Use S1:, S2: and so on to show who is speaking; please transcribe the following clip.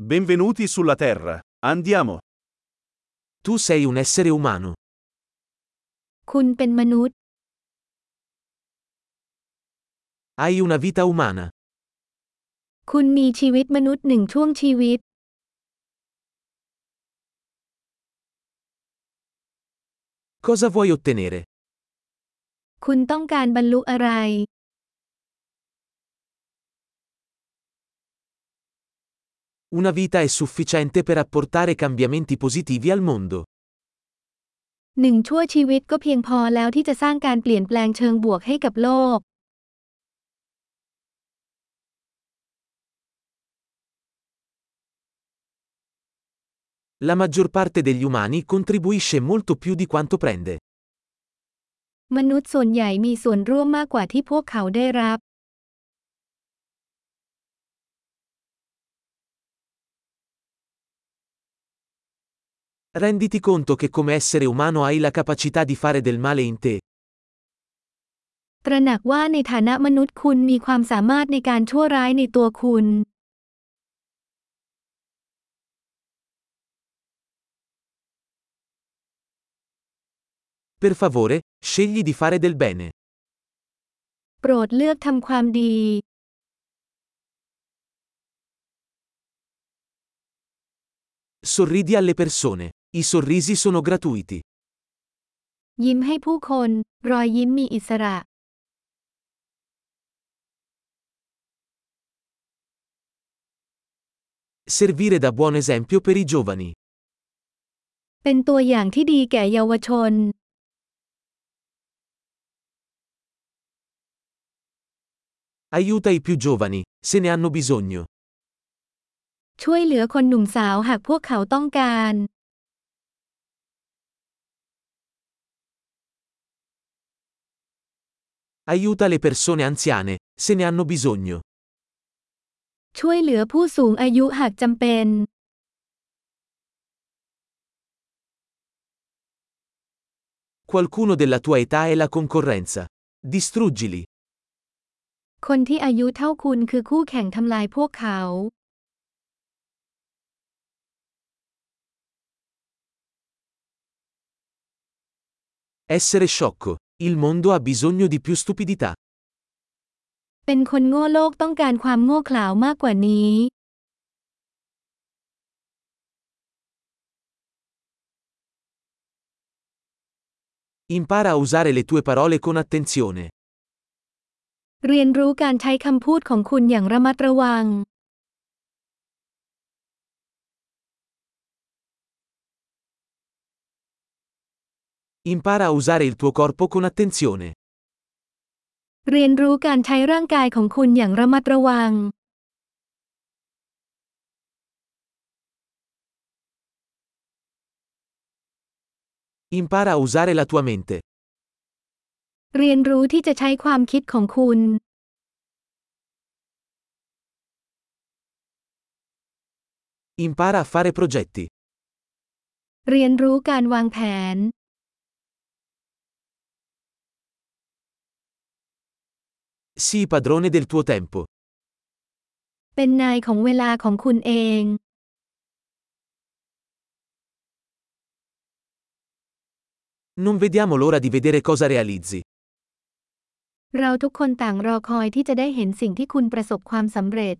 S1: Benvenuti sulla Terra. Andiamo.
S2: Tu sei un essere umano.
S3: คุณเป็นมนุษย์
S2: Hai una vita umana.
S3: คุณมีชีวิตมนุษย์หนึ่งช่วงชีวิต
S2: Cosa vuoi ottenere?
S3: คุณต้องการบรรลุอะไร
S2: Una vita è sufficiente per apportare cambiamenti positivi al mondo.
S3: หนึ่งชั่วชีวิตก็เพียงพอแล้วที่จะสร้างการเปลี่ยนแปลงเชิงบวกให้กับโลก
S2: La maggior parte degli umani contribuisce molto più di quanto prende.
S3: มนุษย์ส่วนใหญ่มีส่วนร่วมมากกว่าที่พวกเขาได้รับ
S2: Renditi conto che come essere umano hai la capacità di fare del male in te.
S3: ตระหนักว่าในฐานะมนุษย์คุณมีความสามารถในการชั่วร้ายในตัวคุณ
S2: Per favore, scegli di fare del bene.
S3: โปรดเลือกทำความดี
S2: Sorridi alle persone. I sorrisi sono gratuiti.
S3: ยิ้มให้ผู้คน รอยยิ้มมีอิสระ
S2: Servire da buon esempio per i giovani.
S3: เป็นตัวอย่างที่ดีแก่เยาวชน
S2: Aiuta i più giovani, se ne hanno bisogno.
S3: ช่วยเหลือคนหนุ่มสาวหากพวกเขาต้องการ
S2: Aiuta le persone anziane, se ne hanno bisogno.
S3: ช่วยเหลือผู้สูงอายุหากจำเป็น
S2: Qualcuno della tua età è la concorrenza. Distruggili.
S3: คนที่อายุเท่าคุณคือคู่แข่งทำลายพวกเขา
S2: Essere sciocco. Il mondo ha bisogno di più stupidità.
S3: เป็นคนโง่โลกต้องการความโง่เขลาวมากกว่านี้
S2: Impara a usare le tue parole con attenzione.
S3: เรียนรู้การใช้คำพูดของคุณอย่างระมัดระวัง
S2: Impara a usare il tuo corpo con attenzione.
S3: เรียนรู้การใช้ร่างกายของคุณอย่างระมัดระวัง
S2: Impara a usare la tua mente.
S3: เรียนรู้ที่จะใช้ความคิดของคุณ
S2: Impara a fare progetti.
S3: เรียนรู้การวางแผน
S2: Sii padrone del tuo tempo.
S3: เป็นนายของเวลาของคุณเอง
S2: Non vediamo l'ora di vedere cosa realizzi.
S3: เราทุกคนต่างรอคอยที่จะได้เห็นสิ่งที่คุณประสบความสำเร็จ